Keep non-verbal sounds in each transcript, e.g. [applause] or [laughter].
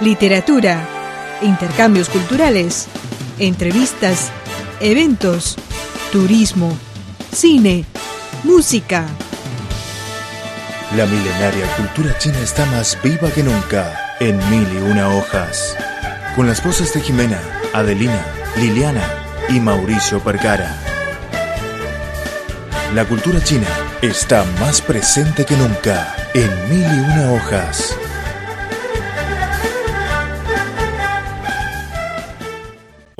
literatura, intercambios culturales, entrevistas, eventos, turismo, cine, música. La milenaria cultura china está más viva que nunca en mil y una hojas. Con las voces de Jimena, Adelina, Liliana y Mauricio Percara. La cultura china está más presente que nunca en mil y una hojas.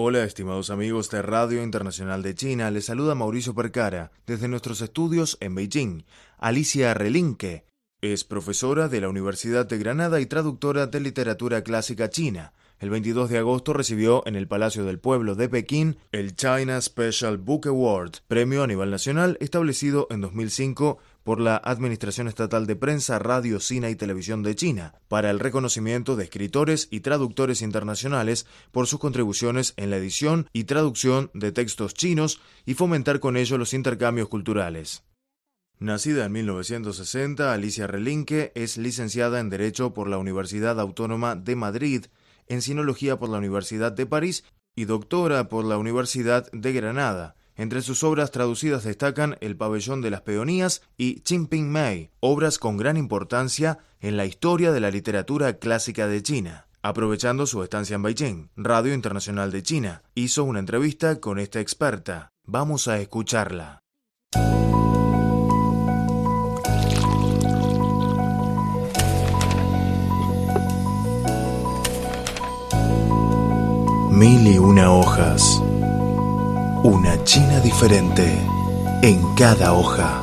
Hola estimados amigos de Radio Internacional de China, les saluda Mauricio Percara desde nuestros estudios en Beijing. Alicia Relinque es profesora de la Universidad de Granada y traductora de literatura clásica china. El 22 de agosto recibió en el Palacio del Pueblo de Pekín el China Special Book Award, premio a nivel nacional establecido en 2005 por la Administración Estatal de Prensa, Radio, Cine y Televisión de China, para el reconocimiento de escritores y traductores internacionales por sus contribuciones en la edición y traducción de textos chinos y fomentar con ello los intercambios culturales. Nacida en 1960, Alicia Relinque es licenciada en Derecho por la Universidad Autónoma de Madrid en Sinología por la Universidad de París y doctora por la Universidad de Granada. Entre sus obras traducidas destacan El pabellón de las peonías y Ping Mei, obras con gran importancia en la historia de la literatura clásica de China. Aprovechando su estancia en Beijing, Radio Internacional de China hizo una entrevista con esta experta. Vamos a escucharla. Mil y una hojas. Una China diferente en cada hoja.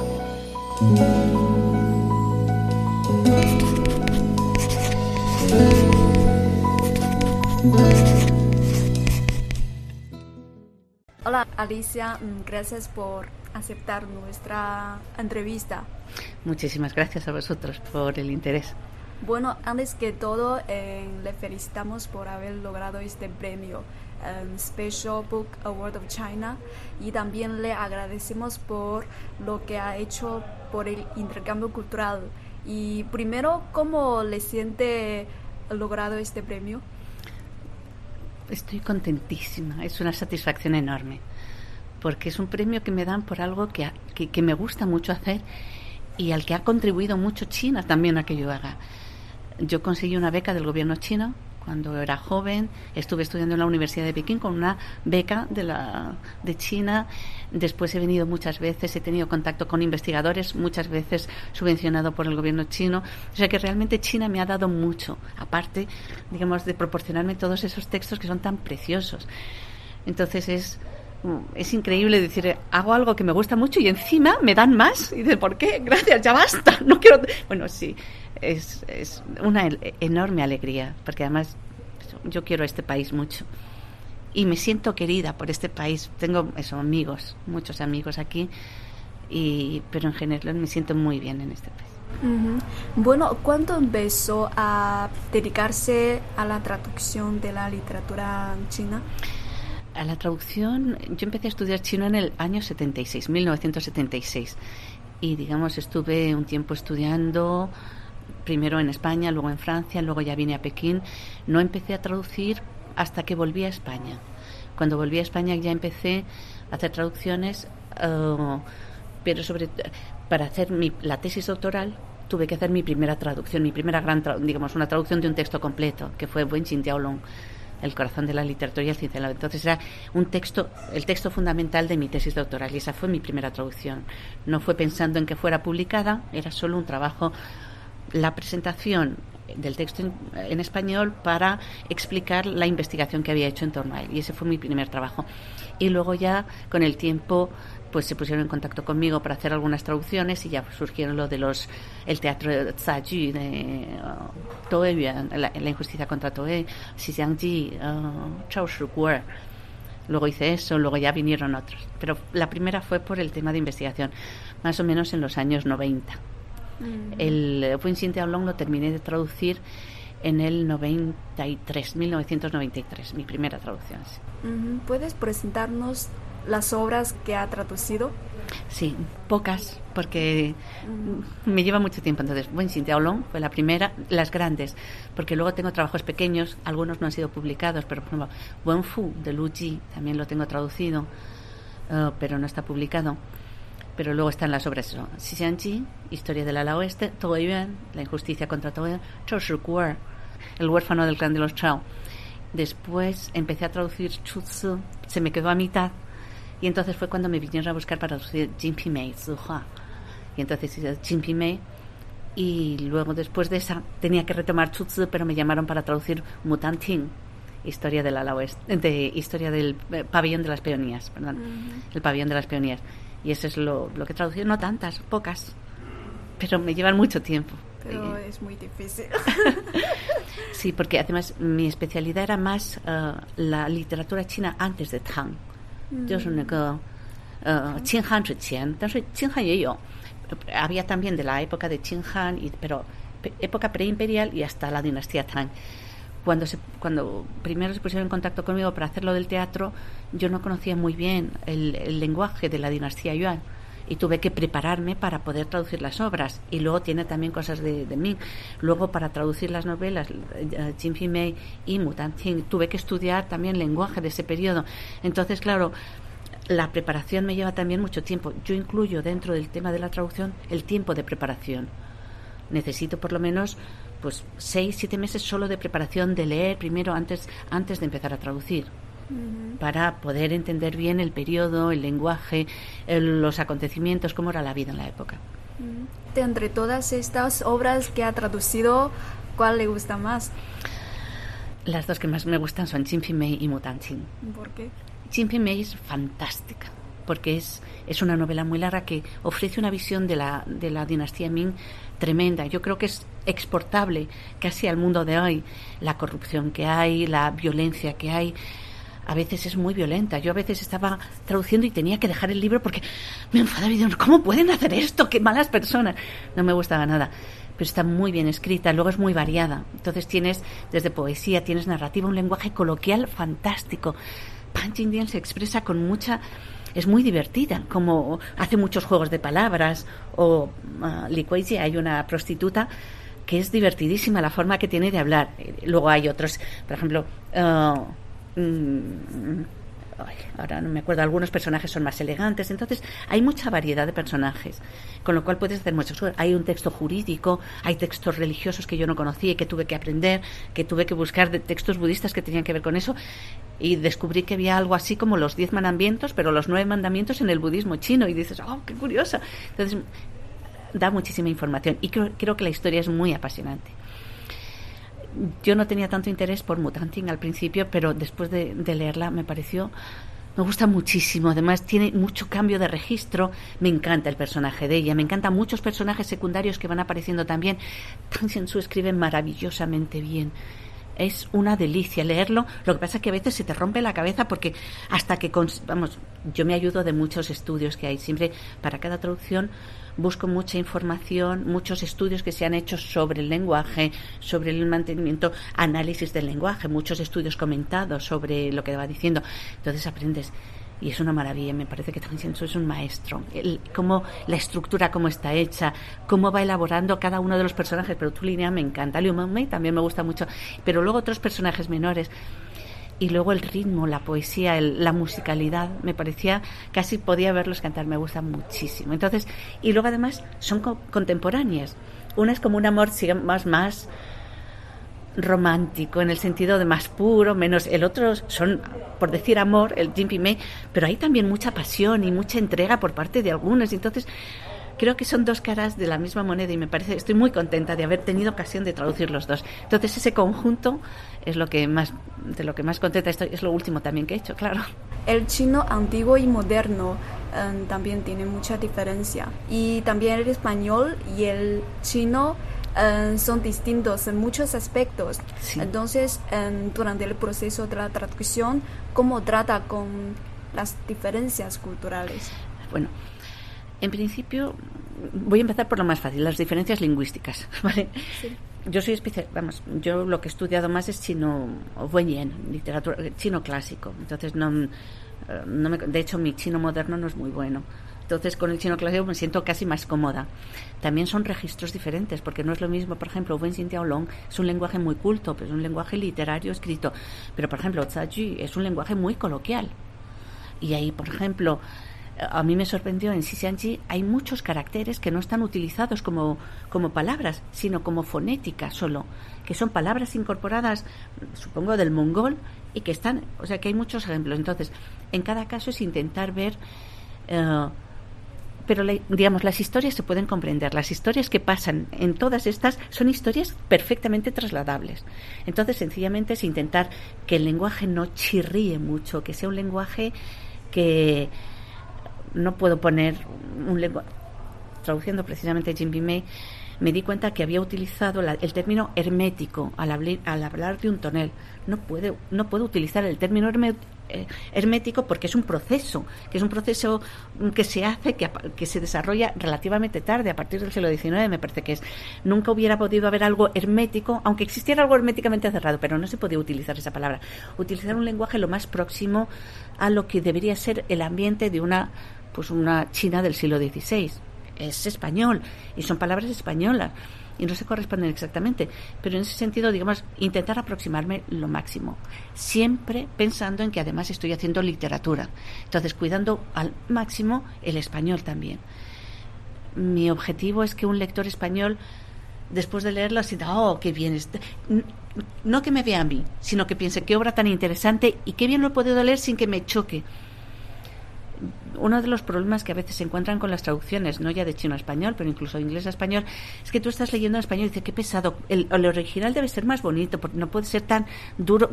Hola Alicia, mm, gracias por aceptar nuestra entrevista. Muchísimas gracias a vosotros por el interés. Bueno, antes que todo, eh, le felicitamos por haber logrado este premio, um, Special Book Award of China, y también le agradecemos por lo que ha hecho por el intercambio cultural. Y primero, ¿cómo le siente logrado este premio? Estoy contentísima, es una satisfacción enorme, porque es un premio que me dan por algo que, que, que me gusta mucho hacer y al que ha contribuido mucho China también a que yo haga. Yo conseguí una beca del gobierno chino cuando era joven. Estuve estudiando en la Universidad de Pekín con una beca de, la, de China. Después he venido muchas veces, he tenido contacto con investigadores, muchas veces subvencionado por el gobierno chino. O sea que realmente China me ha dado mucho, aparte, digamos, de proporcionarme todos esos textos que son tan preciosos. Entonces es, es increíble decir, hago algo que me gusta mucho y encima me dan más. Y dice, ¿por qué? Gracias, ya basta. [laughs] No quiero. Bueno, sí, es, es una enorme alegría, porque además yo quiero este país mucho. Y me siento querida por este país. Tengo esos amigos, muchos amigos aquí, y, pero en general me siento muy bien en este país. Bueno, ¿cuándo empezó a dedicarse a la traducción de la literatura china? A la traducción, yo empecé a estudiar chino en el año 76, 1976. Y digamos, estuve un tiempo estudiando primero en España, luego en Francia, luego ya vine a Pekín. No empecé a traducir hasta que volví a España. Cuando volví a España ya empecé a hacer traducciones, uh, pero sobre para hacer mi, la tesis doctoral tuve que hacer mi primera traducción, mi primera gran, digamos, una traducción de un texto completo, que fue Wen Chin Long, El corazón de la literatura y el ciencia. Entonces era un texto, el texto fundamental de mi tesis doctoral y esa fue mi primera traducción. No fue pensando en que fuera publicada, era solo un trabajo la presentación del texto en, español para explicar la investigación que había hecho en torno a él. Y ese fue mi primer trabajo. Y luego ya, con el tiempo, pues se pusieron en contacto conmigo para hacer algunas traducciones y ya surgieron lo de los el teatro de uh, Toe la, la, injusticia contra Toe, Xijiangji, uh, Chao Guer. Luego hice eso, luego ya vinieron otros. Pero la primera fue por el tema de investigación, más o menos en los años 90. El Fuen Long lo terminé de traducir en el 93, 1993, mi primera traducción. ¿Puedes presentarnos las obras que ha traducido? Sí, pocas, porque me lleva mucho tiempo. Entonces, Wen Xin fue la primera, las grandes, porque luego tengo trabajos pequeños, algunos no han sido publicados, pero por ejemplo, Wen Fu de Lu Ji también lo tengo traducido, eh, pero no está publicado. Pero luego están las obras Xixianji, Historia del ala oeste, Yuan, La injusticia contra Yuan, Chou Shi El huérfano del clan de los Chao. Después empecé a traducir Chu Tzu, se me quedó a mitad y entonces fue cuando me vinieron a buscar para traducir Jin Mei Zuhua. Y entonces hice Jin Mei. Y luego, después de esa, tenía que retomar Tzu, pero me llamaron para traducir Mutan Ting, historia del ala oeste, de historia del eh, pabellón de las peonías, perdón, el pabellón de las peonías. Y eso es lo, lo que he traducido, no tantas, pocas, pero me llevan mucho tiempo. Pero es muy difícil. [laughs] sí, porque además mi especialidad era más uh, la literatura china antes de Tang. 就是那个呃清汉之前，但是清汉也有，había también de la época de Qing Han, y, pero época preimperial y hasta la dinastía Tang. Cuando, se, cuando primero se pusieron en contacto conmigo para hacerlo del teatro, yo no conocía muy bien el, el lenguaje de la dinastía Yuan y tuve que prepararme para poder traducir las obras. Y luego tiene también cosas de, de Ming. Luego, para traducir las novelas, eh, Jin Mei y Mutan tuve que estudiar también lenguaje de ese periodo. Entonces, claro, la preparación me lleva también mucho tiempo. Yo incluyo dentro del tema de la traducción el tiempo de preparación. Necesito por lo menos pues seis, siete meses solo de preparación de leer primero antes, antes de empezar a traducir para poder entender bien el periodo, el lenguaje, los acontecimientos, cómo era la vida en la época. De entre todas estas obras que ha traducido, ¿cuál le gusta más? Las dos que más me gustan son Mei y Mutanqing. ¿Por qué? Mei es fantástica, porque es, es una novela muy larga que ofrece una visión de la, de la dinastía Ming tremenda. Yo creo que es exportable casi al mundo de hoy. La corrupción que hay, la violencia que hay, a veces es muy violenta. Yo a veces estaba traduciendo y tenía que dejar el libro porque me enfadaba y digo, ¿cómo pueden hacer esto? ¡Qué malas personas! No me gustaba nada. Pero está muy bien escrita, luego es muy variada. Entonces tienes desde poesía, tienes narrativa, un lenguaje coloquial fantástico. Punch Indian se expresa con mucha es muy divertida, como hace muchos juegos de palabras, o uh, hay una prostituta que es divertidísima la forma que tiene de hablar. Luego hay otros, por ejemplo, uh, Mm, ahora no me acuerdo, algunos personajes son más elegantes, entonces hay mucha variedad de personajes, con lo cual puedes hacer muchos. Hay un texto jurídico, hay textos religiosos que yo no conocía y que tuve que aprender, que tuve que buscar de textos budistas que tenían que ver con eso, y descubrí que había algo así como los diez mandamientos, pero los nueve mandamientos en el budismo chino, y dices, oh, qué curioso. Entonces, da muchísima información, y creo que la historia es muy apasionante yo no tenía tanto interés por Mutanting al principio, pero después de, leerla me pareció me gusta muchísimo. Además, tiene mucho cambio de registro. Me encanta el personaje de ella. Me encantan muchos personajes secundarios que van apareciendo también. Tang Su escribe maravillosamente bien. Es una delicia leerlo. Lo que pasa es que a veces se te rompe la cabeza porque hasta que, vamos, yo me ayudo de muchos estudios que hay. Siempre para cada traducción busco mucha información, muchos estudios que se han hecho sobre el lenguaje, sobre el mantenimiento, análisis del lenguaje, muchos estudios comentados sobre lo que va diciendo. Entonces aprendes y es una maravilla. Me parece que también es un maestro. El, cómo la estructura, cómo está hecha, cómo va elaborando cada uno de los personajes. Pero tu línea me encanta. Liu Mei también me gusta mucho. Pero luego otros personajes menores y luego el ritmo, la poesía, la musicalidad, me parecía casi podía verlos cantar, me gusta muchísimo. Entonces, y luego además son contemporáneas. Una es como un amor más más romántico en el sentido de más puro, menos el otro son por decir amor, el Jim May, pero hay también mucha pasión y mucha entrega por parte de algunos, entonces creo que son dos caras de la misma moneda y me parece, estoy muy contenta de haber tenido ocasión de traducir los dos. Entonces ese conjunto es lo que más, de lo que más contenta estoy, es lo último también que he hecho, claro. El chino antiguo y moderno em, también tiene mucha diferencia y también el español y el chino em, son distintos en muchos aspectos. Entonces, em, durante el proceso de la traducción, ¿cómo trata con las diferencias culturales? Bueno, en principio, voy a empezar por lo más fácil, las diferencias lingüísticas, [laughs] ¿vale? Yo soy especial, vamos, yo lo que he estudiado más es chino Wenyan, literatura chino clásico. Entonces no, eh, no me, de hecho mi chino moderno no es muy bueno. Entonces, con el chino clásico me siento casi más cómoda. También son registros diferentes, porque no es lo mismo, por ejemplo, Wen Xin Long es un lenguaje muy culto, pero es un lenguaje literario escrito. Pero, por ejemplo, Ji es un lenguaje muy coloquial. Y ahí, por ejemplo, a mí me sorprendió en Xixianji hay muchos caracteres que no están utilizados como, como palabras, sino como fonética solo, que son palabras incorporadas, supongo, del mongol y que están, o sea, que hay muchos ejemplos. Entonces, en cada caso es intentar ver eh, pero digamos las historias se pueden comprender. Las historias que pasan en todas estas son historias perfectamente trasladables. Entonces sencillamente es intentar que el lenguaje no chirríe mucho que sea un lenguaje que no puedo poner un lenguaje traduciendo precisamente Jim May me di cuenta que había utilizado el término hermético al, al hablar de un tonel. No puede no puedo utilizar el término hermético porque es un proceso, que es un proceso que se hace, que, que, se desarrolla relativamente tarde, a partir del siglo XIX, me parece que es. Nunca hubiera podido haber algo hermético, aunque existiera algo herméticamente cerrado, pero no se podía utilizar esa palabra. Utilizar un lenguaje lo más próximo a lo que debería ser el ambiente de una, pues una China del siglo XVI. Es español y son palabras españolas y no se corresponden exactamente, pero en ese sentido, digamos, intentar aproximarme lo máximo, siempre pensando en que además estoy haciendo literatura, entonces cuidando al máximo el español también. Mi objetivo es que un lector español después de leerlo sienta, oh, qué bien, no que me vea a mí, sino que piense qué obra tan interesante y qué bien lo he podido leer sin que me choque uno de los problemas que a veces se encuentran con las traducciones, no ya de chino a español, pero incluso de inglés a español, es que tú estás leyendo en español y dices, qué pesado. El, original debe ser más bonito, porque no puede ser tan duro.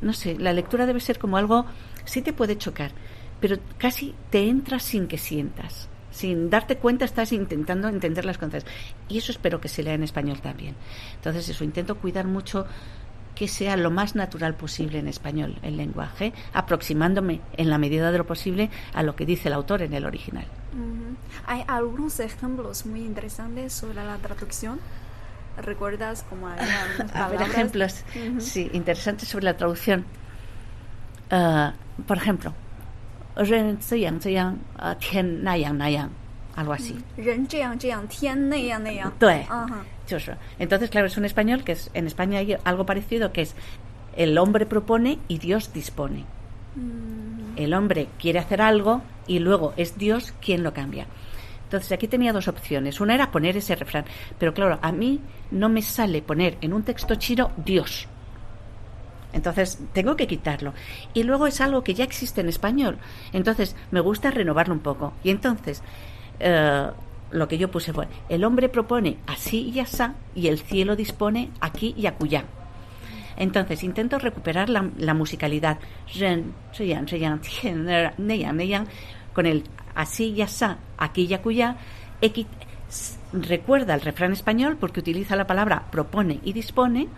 No sé, la lectura debe ser como algo, sí te puede chocar, pero casi te entras sin que sientas. Sin darte cuenta estás intentando entender las cosas. Y eso espero que se lea en español también. Entonces eso, intento cuidar mucho que sea lo más natural posible en español el lenguaje, aproximándome en la medida de lo posible a lo que dice el autor en el original. Hay algunos ejemplos muy interesantes sobre la traducción. ¿Recuerdas cómo hay A ver, ejemplos, sí, interesantes sobre la traducción. Ah, por ejemplo, algo así. Entonces, claro, es un español que es en España hay algo parecido que es el hombre propone y Dios dispone. Mm. El hombre quiere hacer algo y luego es Dios quien lo cambia. Entonces aquí tenía dos opciones. Una era poner ese refrán, pero claro, a mí no me sale poner en un texto chino Dios. Entonces tengo que quitarlo. Y luego es algo que ya existe en español. Entonces me gusta renovarlo un poco. Y entonces eh, lo que yo puse fue, el hombre propone así y asá y el cielo dispone aquí y acullá. Entonces intento recuperar la, musicalidad con el así y asá, aquí y acullá. Recuerda el refrán español porque utiliza la palabra propone y dispone,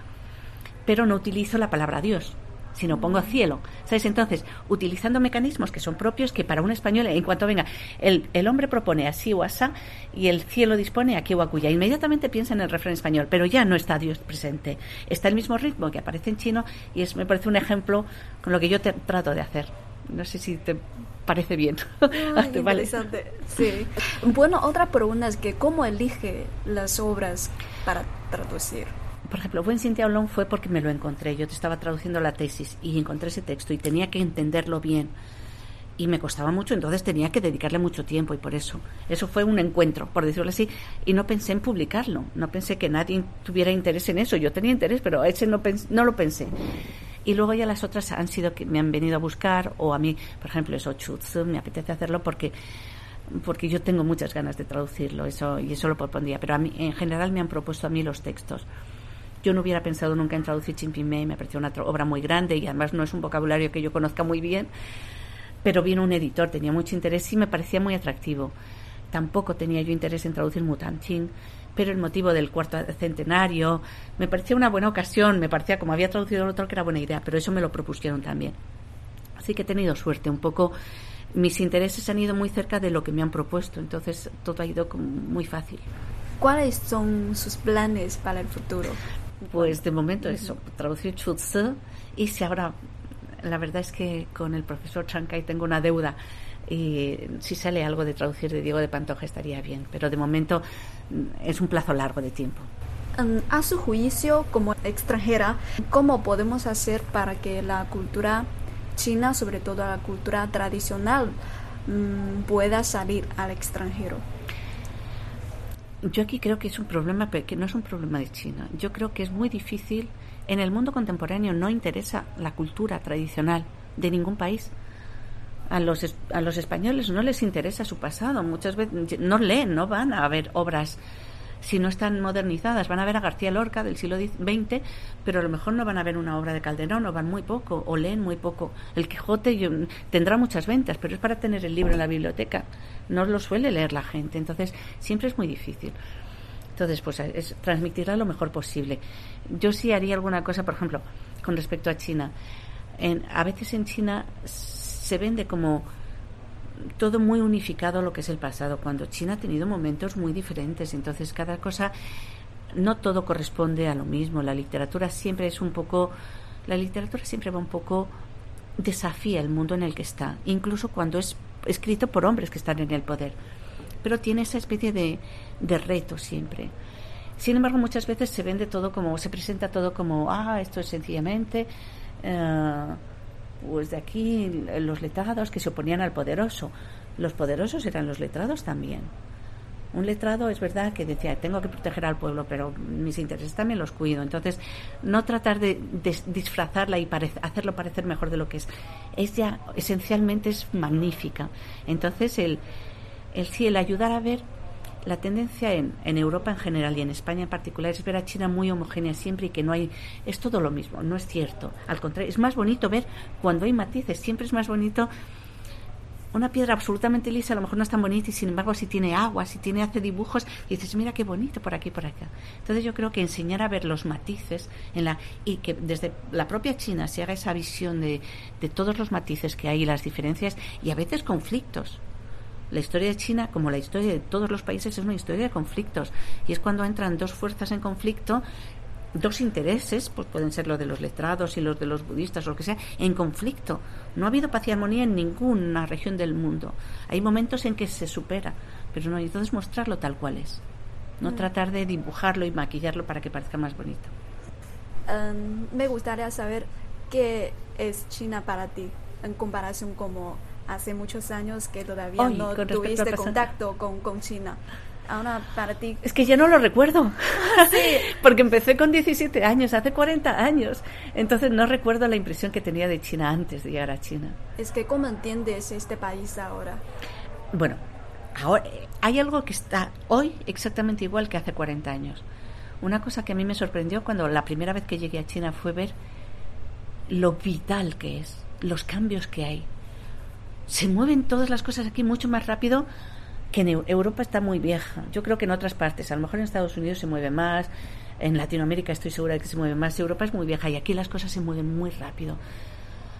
pero no utilizo la palabra Dios sino pongo cielo. ¿Sabes? Entonces, utilizando mecanismos que son propios que para un español, en cuanto venga, el, el hombre propone así o asá y el cielo dispone aquí o acuya. Inmediatamente piensa en el refrán español, pero ya no está Dios presente. Está el mismo ritmo que aparece en chino y es, me parece un ejemplo con lo que yo te, trato de hacer. No sé si te parece bien. [laughs] interesante. [laughs] Sí. Bueno, otra pregunta es que ¿cómo elige las obras para traducir? Por ejemplo, Buen Cintia Olón fue porque me lo encontré. Yo te estaba traduciendo la tesis y encontré ese texto y tenía que entenderlo bien. Y me costaba mucho, entonces tenía que dedicarle mucho tiempo y por eso. Eso fue un encuentro, por decirlo así. Y no pensé en publicarlo. No pensé que nadie tuviera interés en eso. Yo tenía interés, pero ese no, no lo pensé. Y luego ya las otras han sido que me han venido a buscar o a mí, por ejemplo, eso Chutsu, me apetece hacerlo porque porque yo tengo muchas ganas de traducirlo eso y eso lo propondría pero a mí en general me han propuesto a mí los textos yo no hubiera pensado nunca en traducir Chimpimé, me pareció una obra muy grande y además no es un vocabulario que yo conozca muy bien, pero vino un editor, tenía mucho interés y me parecía muy atractivo. Tampoco tenía yo interés en traducir Mutantin, pero el motivo del cuarto centenario me parecía una buena ocasión, me parecía como había traducido el otro que era buena idea, pero eso me lo propusieron también. Así que he tenido suerte, un poco mis intereses han ido muy cerca de lo que me han propuesto, entonces todo ha ido muy fácil. ¿Cuáles son sus planes para el futuro? Pues de momento eso, traducir Chutsu y si ahora, la verdad es que con el profesor Chankai tengo una deuda. y si sale algo de traducir de Diego de Pantoja estaría bien, pero de momento mm, es un plazo largo de tiempo. A su juicio, como extranjera, ¿cómo podemos hacer para que la cultura china, sobre todo la cultura tradicional, mm, pueda salir al extranjero? Yo aquí creo que es un problema, que no es un problema de China. Yo creo que es muy difícil. En el mundo contemporáneo no interesa la cultura tradicional de ningún país. A los, a los españoles no les interesa su pasado. Muchas veces no leen, no van a ver obras si no están modernizadas. Van a ver a García Lorca del siglo XX, pero a lo mejor no van a ver una obra de Calderón, o van muy poco, o leen muy poco. El Quijote tendrá muchas ventas, pero es para tener el libro en la biblioteca. No lo suele leer la gente, entonces siempre es muy difícil. Entonces, pues es transmitirla lo mejor posible. Yo sí haría alguna cosa, por ejemplo, con respecto a China. En, a veces en China se vende como todo muy unificado lo que es el pasado, cuando China ha tenido momentos muy diferentes, entonces cada cosa, no todo corresponde a lo mismo, la literatura siempre es un poco, la literatura siempre va un poco, desafía el mundo en el que está, incluso cuando es escrito por hombres que están en el poder, pero tiene esa especie de, de reto siempre. Sin embargo, muchas veces se vende todo como, se presenta todo como, ah, esto es sencillamente... Eh, pues de aquí los letrados que se oponían al poderoso. Los poderosos eran los letrados también. Un letrado es verdad que decía, tengo que proteger al pueblo, pero mis intereses también los cuido. Entonces, no tratar de, disfrazarla y hacerlo parecer mejor de lo que es. Es ya, esencialmente es magnífica. Entonces, el, el sí, el ayudar a ver la tendencia en, en, Europa en general y en España en particular es ver a China muy homogénea siempre y que no hay. Es todo lo mismo, no es cierto. Al contrario, es más bonito ver cuando hay matices. Siempre es más bonito. Una piedra absolutamente lisa a lo mejor no es tan bonita y sin embargo si tiene agua, si tiene hace dibujos y dices, mira qué bonito por aquí por acá. Entonces yo creo que enseñar a ver los matices en la y que desde la propia China se haga esa visión de, de todos los matices que hay las diferencias y a veces conflictos la historia de China, como la historia de todos los países, es una historia de conflictos. Y es cuando entran dos fuerzas en conflicto, dos intereses, pues pueden ser los de los letrados y los de los budistas o lo que sea, en conflicto. No ha habido paz y armonía en ninguna región del mundo. Hay momentos en que se supera, pero no, y entonces mostrarlo tal cual es. No mm. tratar de dibujarlo y maquillarlo para que parezca más bonito. Em, me gustaría saber qué es China para ti en comparación como hace muchos años que todavía no tuviste contacto con, con China. Ahora, para ti. Es que ya no lo recuerdo. [laughs] Sí. [laughs] Porque empecé con 17 años, hace 40 años. Entonces no recuerdo la impresión que tenía de China antes de llegar a China. Es que, ¿cómo entiendes este país ahora? Bueno, ahora hay algo que está hoy exactamente igual que hace 40 años. Una cosa que a mí me sorprendió cuando la primera vez que llegué a China fue ver lo vital que es, los cambios que hay se mueven todas las cosas aquí mucho más rápido que en Europa está muy vieja. Yo creo que en otras partes, a lo mejor en Estados Unidos se mueve más, en Latinoamérica estoy segura de que se mueve más, Europa es muy vieja y aquí las cosas se mueven muy rápido.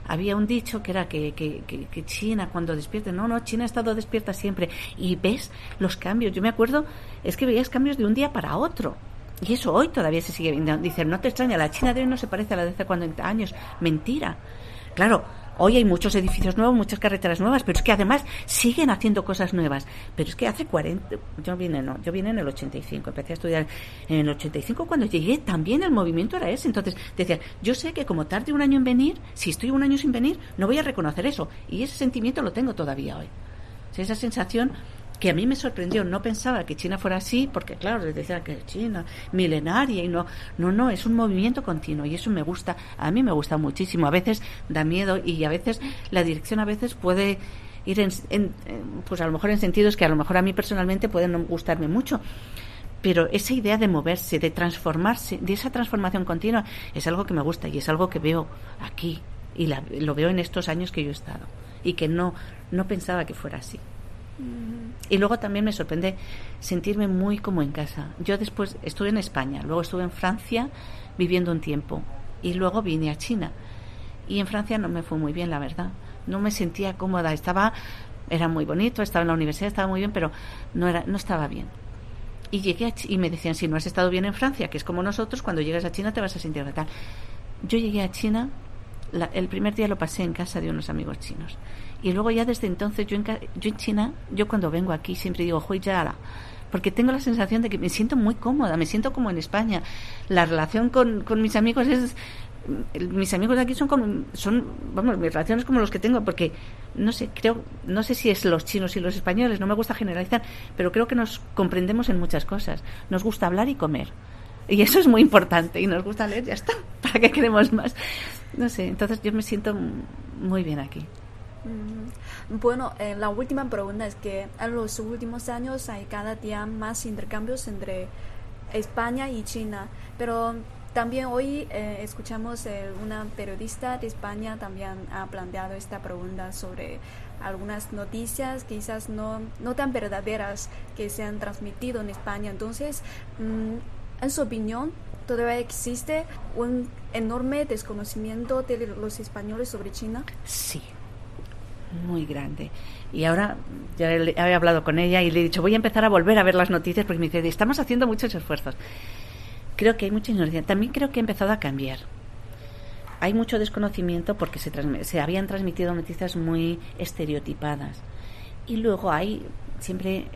Había un dicho que era que, que, China cuando despierta, no, no, China ha estado despierta siempre y ves los cambios. Yo me acuerdo, es que veías cambios de un día para otro. Y eso hoy todavía se sigue viendo. Dicen, no te extraña, la China de hoy no se parece a la de hace 40 años. Mentira. Claro, Hoy hay muchos edificios nuevos, muchas carreteras nuevas, pero es que además siguen haciendo cosas nuevas. Pero es que hace 40, yo vine, no, yo vine en el 85, empecé a estudiar en el 85 cuando llegué, también el movimiento era ese. Entonces decía, yo sé que como tarde un año en venir, si estoy un año sin venir, no voy a reconocer eso. Y ese sentimiento lo tengo todavía hoy. esa sensación que a mí me sorprendió, no pensaba que China fuera así, porque claro, les decía que China, milenaria, y no, no, no, es un movimiento continuo y eso me gusta, a mí me gusta muchísimo, a veces da miedo y a veces la dirección a veces puede ir en, pues a lo mejor en sentidos que a lo mejor a mí personalmente pueden no gustarme mucho, pero esa idea de moverse, de transformarse, de esa transformación continua, es algo que me gusta y es algo que veo aquí y lo veo en estos años que yo he estado y que no, no pensaba que fuera así. Y luego también me sorprende sentirme muy como en casa. Yo después estuve en España, luego estuve en Francia viviendo un tiempo y luego vine a China. Y en Francia no me fue muy bien, la verdad. No me sentía cómoda. Estaba, era muy bonito, estaba en la universidad, estaba muy bien, pero no, era, no estaba bien. Y llegué y me decían, si no has estado bien en Francia, que es como nosotros, cuando llegas a China te vas a sentir fatal. Yo llegué a China, el primer día lo pasé en casa de unos amigos chinos. Y luego ya desde entonces yo en, yo en China, yo cuando vengo aquí siempre digo, Huiyara, porque tengo la sensación de que me siento muy cómoda, me siento como en España. La relación con, con mis amigos es mis amigos de aquí son como son vamos mis relaciones como los que tengo porque no sé creo no sé si es los chinos y los españoles no me gusta generalizar pero creo que nos comprendemos en muchas cosas. Nos gusta hablar y comer. Y eso es muy importante y nos gusta leer ya está [laughs] para qué queremos más no sé entonces yo me siento muy bien aquí mm, bueno, eh, la última pregunta es que en los últimos años hay cada día más intercambios entre España y China, pero también hoy eh, escuchamos eh, una periodista de España también ha planteado esta pregunta sobre algunas noticias quizás no, no tan verdaderas que se han transmitido en España. Entonces, mm, en su opinión, ¿todavía existe un enorme desconocimiento de los españoles sobre China? Sí, muy grande. Y ahora ya he, hablado con ella y le he dicho, voy a empezar a volver a ver las noticias porque me dice, estamos haciendo muchos esfuerzos creo que hay mucha ignorancia. También creo que ha empezado a cambiar. Hay mucho desconocimiento porque se, se habían transmitido noticias muy estereotipadas. Y luego hay siempre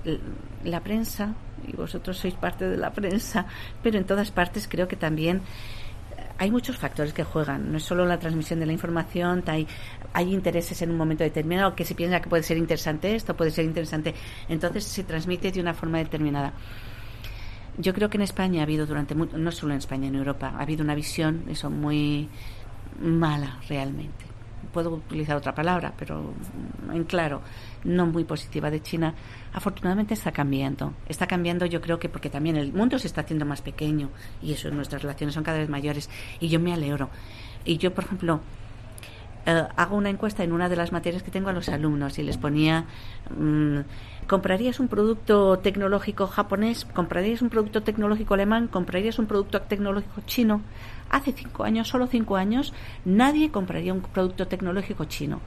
la prensa, y vosotros sois parte de la prensa, pero en todas partes creo que también hay muchos factores que juegan. No es solo la transmisión de la información, hay, hay intereses en un momento determinado que se piensa que puede ser interesante esto, puede ser interesante. Entonces se transmite de una forma determinada. Yo creo que en España ha habido durante, no solo en España, en Europa, ha habido una visión, eso, muy mala realmente. Puedo utilizar otra palabra, pero en claro, no muy positiva de China. Afortunadamente está cambiando. Está cambiando yo creo que porque también el mundo se está haciendo más pequeño y eso, nuestras relaciones son cada vez mayores y yo me alegro. Y yo, por ejemplo, eh, hago una encuesta en una de las materias que tengo a los alumnos y les ponía, mm, ¿comprarías un producto tecnológico japonés? ¿Comprarías un producto tecnológico alemán? ¿Comprarías un producto tecnológico chino? Hace cinco años, solo cinco años, nadie compraría un producto tecnológico chino.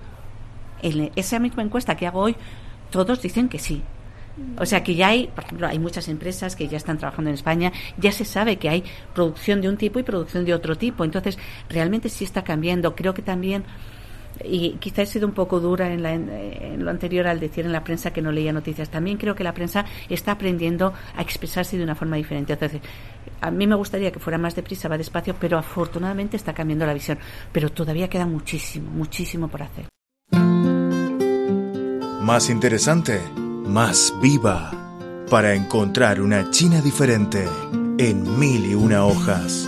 En esa misma encuesta que hago hoy, todos dicen que sí. O sea que ya hay, por ejemplo, hay muchas empresas que ya están trabajando en España, ya se sabe que hay producción de un tipo y producción de otro tipo. Entonces, realmente sí está cambiando. Creo que también, y quizá he sido un poco dura en, lo anterior al decir en la prensa que no leía noticias, también creo que la prensa está aprendiendo a expresarse de una forma diferente. Entonces, a mí me gustaría que fuera más deprisa, va despacio, pero afortunadamente está cambiando la visión. Pero todavía queda muchísimo, muchísimo por hacer. Más interesante más viva, para encontrar una China diferente en mil y una hojas.